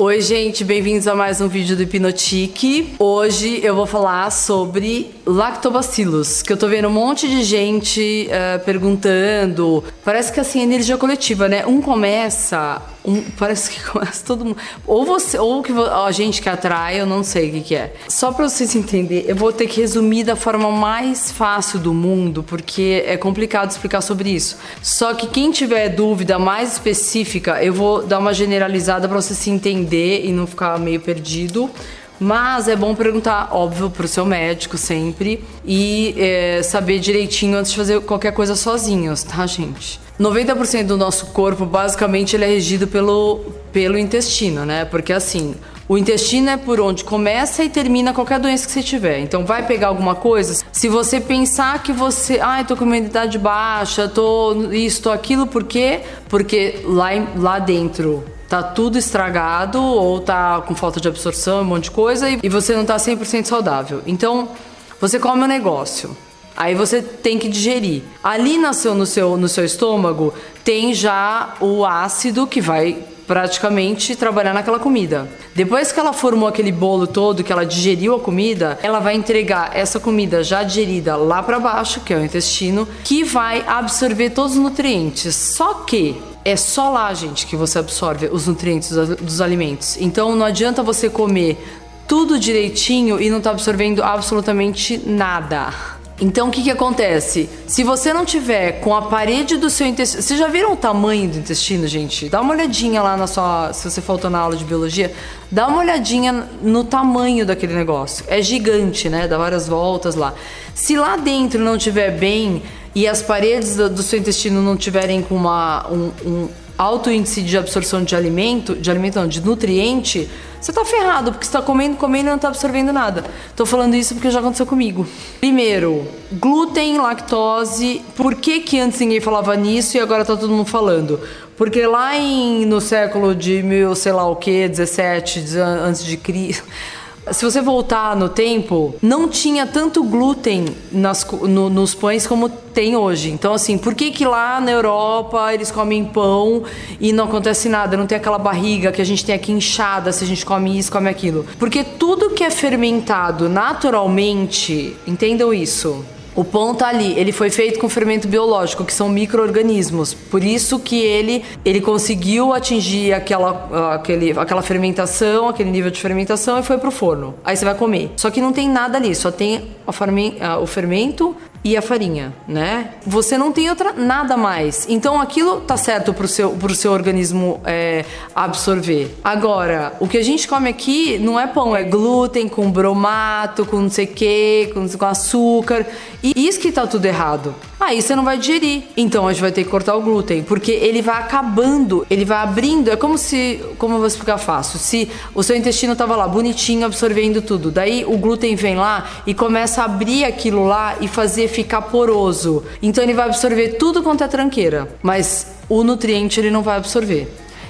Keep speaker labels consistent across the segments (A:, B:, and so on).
A: Oi, gente, bem-vindos a mais um vídeo do Hipnotique. Hoje eu vou falar sobre lactobacilos, que eu tô vendo um monte de gente uh, perguntando. Parece que assim, energia coletiva, né? Um começa um, parece que começa todo mundo. Ou você, ou que a gente que atrai, eu não sei o que, que é. Só para vocês entenderem, eu vou ter que resumir da forma mais fácil do mundo, porque é complicado explicar sobre isso. Só que quem tiver dúvida mais específica, eu vou dar uma generalizada para você se entender e não ficar meio perdido. Mas é bom perguntar, óbvio, pro seu médico sempre e é, saber direitinho antes de fazer qualquer coisa sozinhos, tá, gente? 90% do nosso corpo, basicamente, ele é regido pelo, pelo intestino, né? Porque assim, o intestino é por onde começa e termina qualquer doença que você tiver. Então, vai pegar alguma coisa. Se você pensar que você, ai, ah, tô com imunidade baixa, tô isso, tô aquilo, por quê? Porque lá, lá dentro tá tudo estragado ou tá com falta de absorção, um monte de coisa e, você não tá 100% saudável. Então, você come o um negócio. Aí você tem que digerir. Ali nasceu no seu, no seu estômago tem já o ácido que vai praticamente trabalhar naquela comida. Depois que ela formou aquele bolo todo, que ela digeriu a comida, ela vai entregar essa comida já digerida lá para baixo, que é o intestino, que vai absorver todos os nutrientes. Só que é só lá, gente, que você absorve os nutrientes dos alimentos. Então não adianta você comer tudo direitinho e não tá absorvendo absolutamente nada. Então o que, que acontece? Se você não tiver com a parede do seu intestino. Vocês já viram o tamanho do intestino, gente? Dá uma olhadinha lá na sua. Se você faltou na aula de biologia, dá uma olhadinha no tamanho daquele negócio. É gigante, né? Dá várias voltas lá. Se lá dentro não tiver bem e as paredes do, do seu intestino não tiverem com uma, um, um alto índice de absorção de alimento, de alimento não, de nutriente, você tá ferrado, porque você tá comendo, comendo e não tá absorvendo nada. Tô falando isso porque já aconteceu comigo. Primeiro, glúten, lactose. Por que que antes ninguém falava nisso e agora tá todo mundo falando? Porque lá em, no século de mil, sei lá o que, 17, antes de Cristo se você voltar no tempo, não tinha tanto glúten nas, no, nos pães como tem hoje. Então, assim, por que que lá na Europa eles comem pão e não acontece nada? Não tem aquela barriga que a gente tem aqui inchada se a gente come isso, come aquilo? Porque tudo que é fermentado naturalmente, entendam isso, o pão tá ali, ele foi feito com fermento biológico, que são micro-organismos. Por isso que ele, ele conseguiu atingir aquela, aquele, aquela fermentação, aquele nível de fermentação e foi pro forno. Aí você vai comer. Só que não tem nada ali, só tem o fermento e a farinha, né? Você não tem outra nada mais. Então aquilo tá certo pro seu, pro seu organismo é, absorver. Agora, o que a gente come aqui não é pão, é glúten com bromato, com não sei o que, com, com açúcar. E isso que tá tudo errado. Aí você não vai digerir. Então a gente vai ter que cortar o glúten, porque ele vai acabando, ele vai abrindo. É como se, como eu vou explicar fácil, se o seu intestino tava lá bonitinho absorvendo tudo, daí o glúten vem lá e começa a abrir aquilo lá e fazer ficar poroso. Então ele vai absorver tudo quanto é tranqueira, mas o nutriente ele não vai absorver.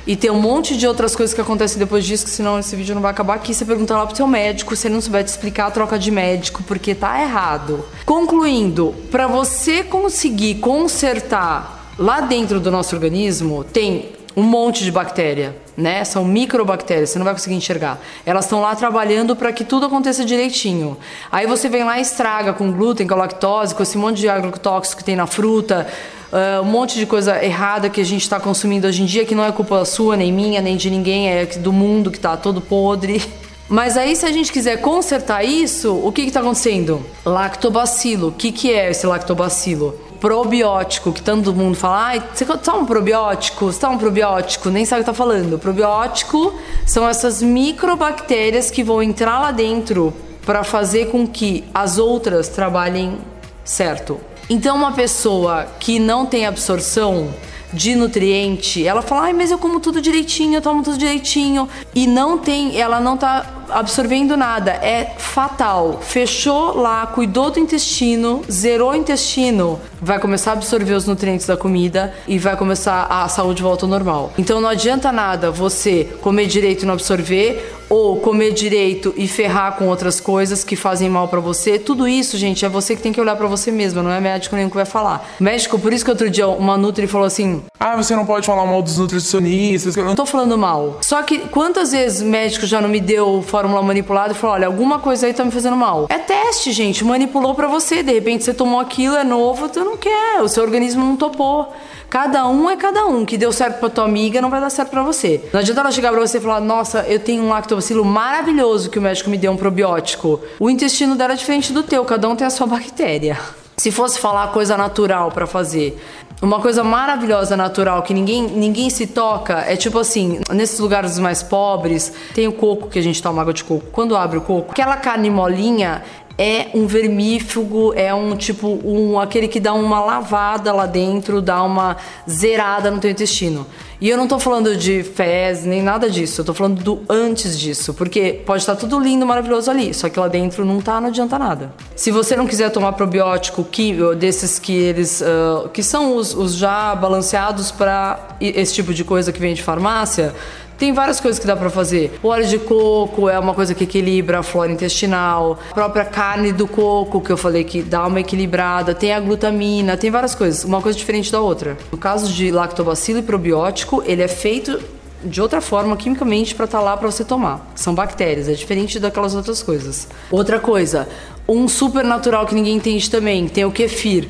A: E tem um monte de outras coisas que acontecem depois disso, que senão esse vídeo não vai acabar aqui. Você pergunta lá pro seu médico, se ele não souber te explicar troca de médico, porque tá errado. Concluindo, para você conseguir consertar lá dentro do nosso organismo, tem um monte de bactéria, né? São microbactérias, você não vai conseguir enxergar. Elas estão lá trabalhando para que tudo aconteça direitinho. Aí você vem lá e estraga com glúten, com lactose, com esse monte de agrotóxico que tem na fruta, uh, um monte de coisa errada que a gente está consumindo hoje em dia, que não é culpa sua, nem minha, nem de ninguém, é do mundo que está todo podre. Mas aí, se a gente quiser consertar isso, o que está acontecendo? Lactobacilo. O que, que é esse lactobacilo? Probiótico, que todo mundo fala, ah, você tá um probiótico? Você tá um probiótico? Nem sabe o que tá falando. Probiótico são essas microbactérias que vão entrar lá dentro para fazer com que as outras trabalhem certo. Então, uma pessoa que não tem absorção de nutriente, ela fala, ai, mas eu como tudo direitinho, eu tomo tudo direitinho, e não tem, ela não tá absorvendo nada, é fatal. Fechou lá, cuidou do intestino, zerou o intestino, vai começar a absorver os nutrientes da comida e vai começar a saúde volta ao normal. Então não adianta nada você comer direito e não absorver ou comer direito e ferrar com outras coisas que fazem mal para você, tudo isso, gente, é você que tem que olhar para você mesma, não é médico nenhum que vai falar. Médico, por isso que outro dia uma Nutri falou assim:
B: Ah, você não pode falar mal dos nutricionistas.
A: Não tô falando mal. Só que quantas vezes médico já não me deu fórmula manipulada e falou: olha, alguma coisa aí tá me fazendo mal? É teste, gente. Manipulou para você. De repente você tomou aquilo, é novo, tu não quer. O seu organismo não topou. Cada um é cada um. Que deu certo pra tua amiga não vai dar certo pra você. Não adianta ela chegar pra você e falar: Nossa, eu tenho um lactobacilo maravilhoso que o médico me deu um probiótico. O intestino dela é diferente do teu, cada um tem a sua bactéria. Se fosse falar coisa natural para fazer, uma coisa maravilhosa natural que ninguém, ninguém se toca é tipo assim, nesses lugares mais pobres, tem o coco que a gente toma água de coco. Quando abre o coco, aquela carne molinha é um vermífugo, é um tipo um aquele que dá uma lavada lá dentro, dá uma zerada no teu intestino. E eu não tô falando de fezes nem nada disso, eu tô falando do antes disso, porque pode estar tudo lindo, maravilhoso ali, só que lá dentro não tá, não adianta nada. Se você não quiser tomar probiótico, que, desses que eles uh, que são os, os já balanceados para esse tipo de coisa que vem de farmácia, tem várias coisas que dá para fazer. O óleo de coco é uma coisa que equilibra a flora intestinal. A própria carne do coco, que eu falei que dá uma equilibrada. Tem a glutamina, tem várias coisas. Uma coisa diferente da outra. No caso de lactobacilo e probiótico, ele é feito de outra forma, quimicamente, para estar tá lá para você tomar. São bactérias, é diferente daquelas outras coisas. Outra coisa, um super natural que ninguém entende também, tem o kefir.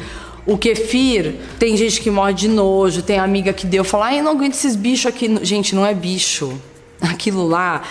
A: O kefir, tem gente que morre de nojo, tem amiga que deu, fala, ai, eu não aguento esses bichos aqui. Gente, não é bicho. Aquilo lá,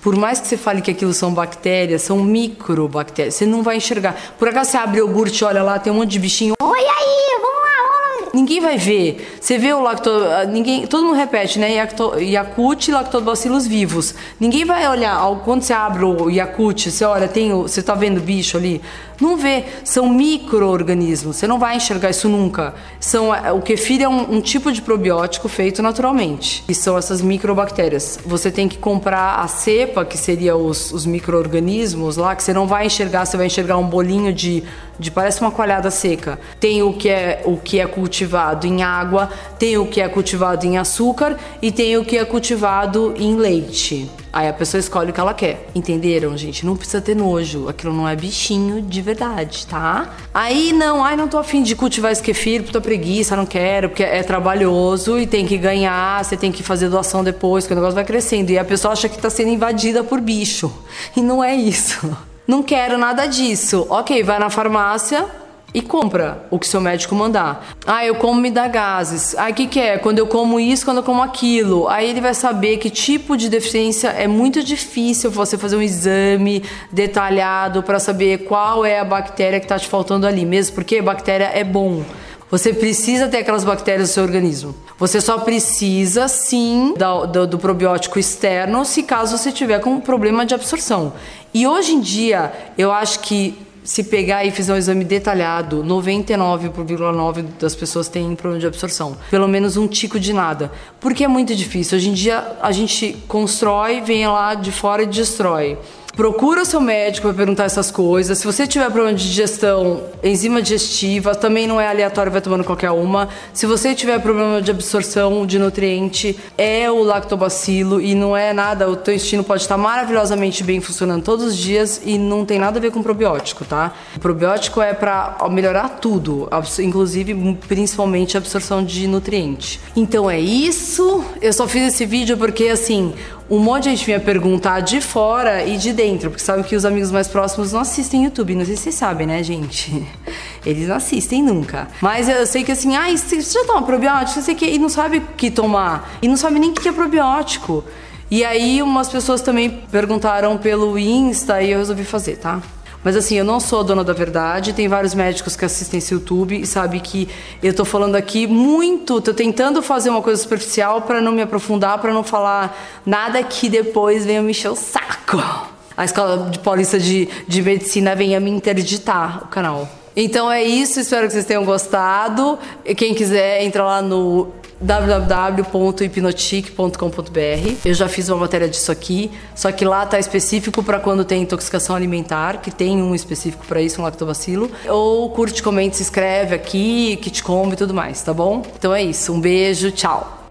A: por mais que você fale que aquilo são bactérias, são microbactérias. Você não vai enxergar. Por acaso você abre o iogurte, olha lá, tem um monte de bichinho. Oi aí, vamos lá, Ninguém vai ver. Você vê o lacto... Ninguém... Todo mundo repete, né? Yakult e lactobacilos vivos. Ninguém vai olhar. Quando você abre o Yakult, você olha, tem o... você tá vendo bicho ali? Não vê, são micro-organismos, você não vai enxergar isso nunca. São, o kefir é um, um tipo de probiótico feito naturalmente, e são essas microbactérias. Você tem que comprar a cepa, que seria os, os micro-organismos lá, que você não vai enxergar, você vai enxergar um bolinho de, de parece uma coalhada seca. Tem o que é o que é cultivado em água, tem o que é cultivado em açúcar e tem o que é cultivado em leite. Aí a pessoa escolhe o que ela quer. Entenderam, gente? Não precisa ter nojo. Aquilo não é bichinho de verdade, tá? Aí não, ai, não tô afim de cultivar esse kefir, puta preguiça, não quero, porque é trabalhoso e tem que ganhar, você tem que fazer doação depois, que o negócio vai crescendo. E a pessoa acha que tá sendo invadida por bicho. E não é isso. Não quero nada disso. Ok, vai na farmácia, e compra o que seu médico mandar. Ah, eu como me dá gases. Ah, o que, que é? Quando eu como isso, quando eu como aquilo. Aí ele vai saber que tipo de deficiência é muito difícil você fazer um exame detalhado para saber qual é a bactéria que está te faltando ali, mesmo porque bactéria é bom. Você precisa ter aquelas bactérias no seu organismo. Você só precisa, sim, do, do, do, probiótico externo se caso você tiver com um problema de absorção. E hoje em dia, eu acho que se pegar e fizer um exame detalhado, 99,9% das pessoas têm problema de absorção. Pelo menos um tico de nada. Porque é muito difícil. Hoje em dia a gente constrói, vem lá de fora e destrói. Procura o seu médico para perguntar essas coisas. Se você tiver problema de digestão, enzima digestiva, também não é aleatório, vai tomando qualquer uma. Se você tiver problema de absorção de nutriente, é o lactobacilo e não é nada. O teu intestino pode estar maravilhosamente bem funcionando todos os dias e não tem nada a ver com probiótico, tá? O probiótico é para melhorar tudo, inclusive principalmente a absorção de nutriente. Então é isso. Eu só fiz esse vídeo porque assim, um monte de gente vinha perguntar de fora e de dentro, porque sabe que os amigos mais próximos não assistem YouTube. Não sei se vocês sabem, né, gente? Eles não assistem nunca. Mas eu sei que assim, ah, você já toma probiótico? Você que e não sabe o que tomar. E não sabe nem o que é probiótico. E aí umas pessoas também perguntaram pelo Insta e eu resolvi fazer, tá? Mas assim, eu não sou a dona da verdade, tem vários médicos que assistem esse YouTube e sabe que eu tô falando aqui muito, tô tentando fazer uma coisa superficial para não me aprofundar, para não falar nada que depois venha me encher o saco. A escola de paulista de, de medicina venha me interditar o canal. Então é isso, espero que vocês tenham gostado. Quem quiser, entra lá no www.hipnotic.com.br. Eu já fiz uma matéria disso aqui, só que lá tá específico para quando tem intoxicação alimentar, que tem um específico para isso, um lactobacilo. Ou curte, comente, se inscreve aqui, come e tudo mais, tá bom? Então é isso, um beijo, tchau.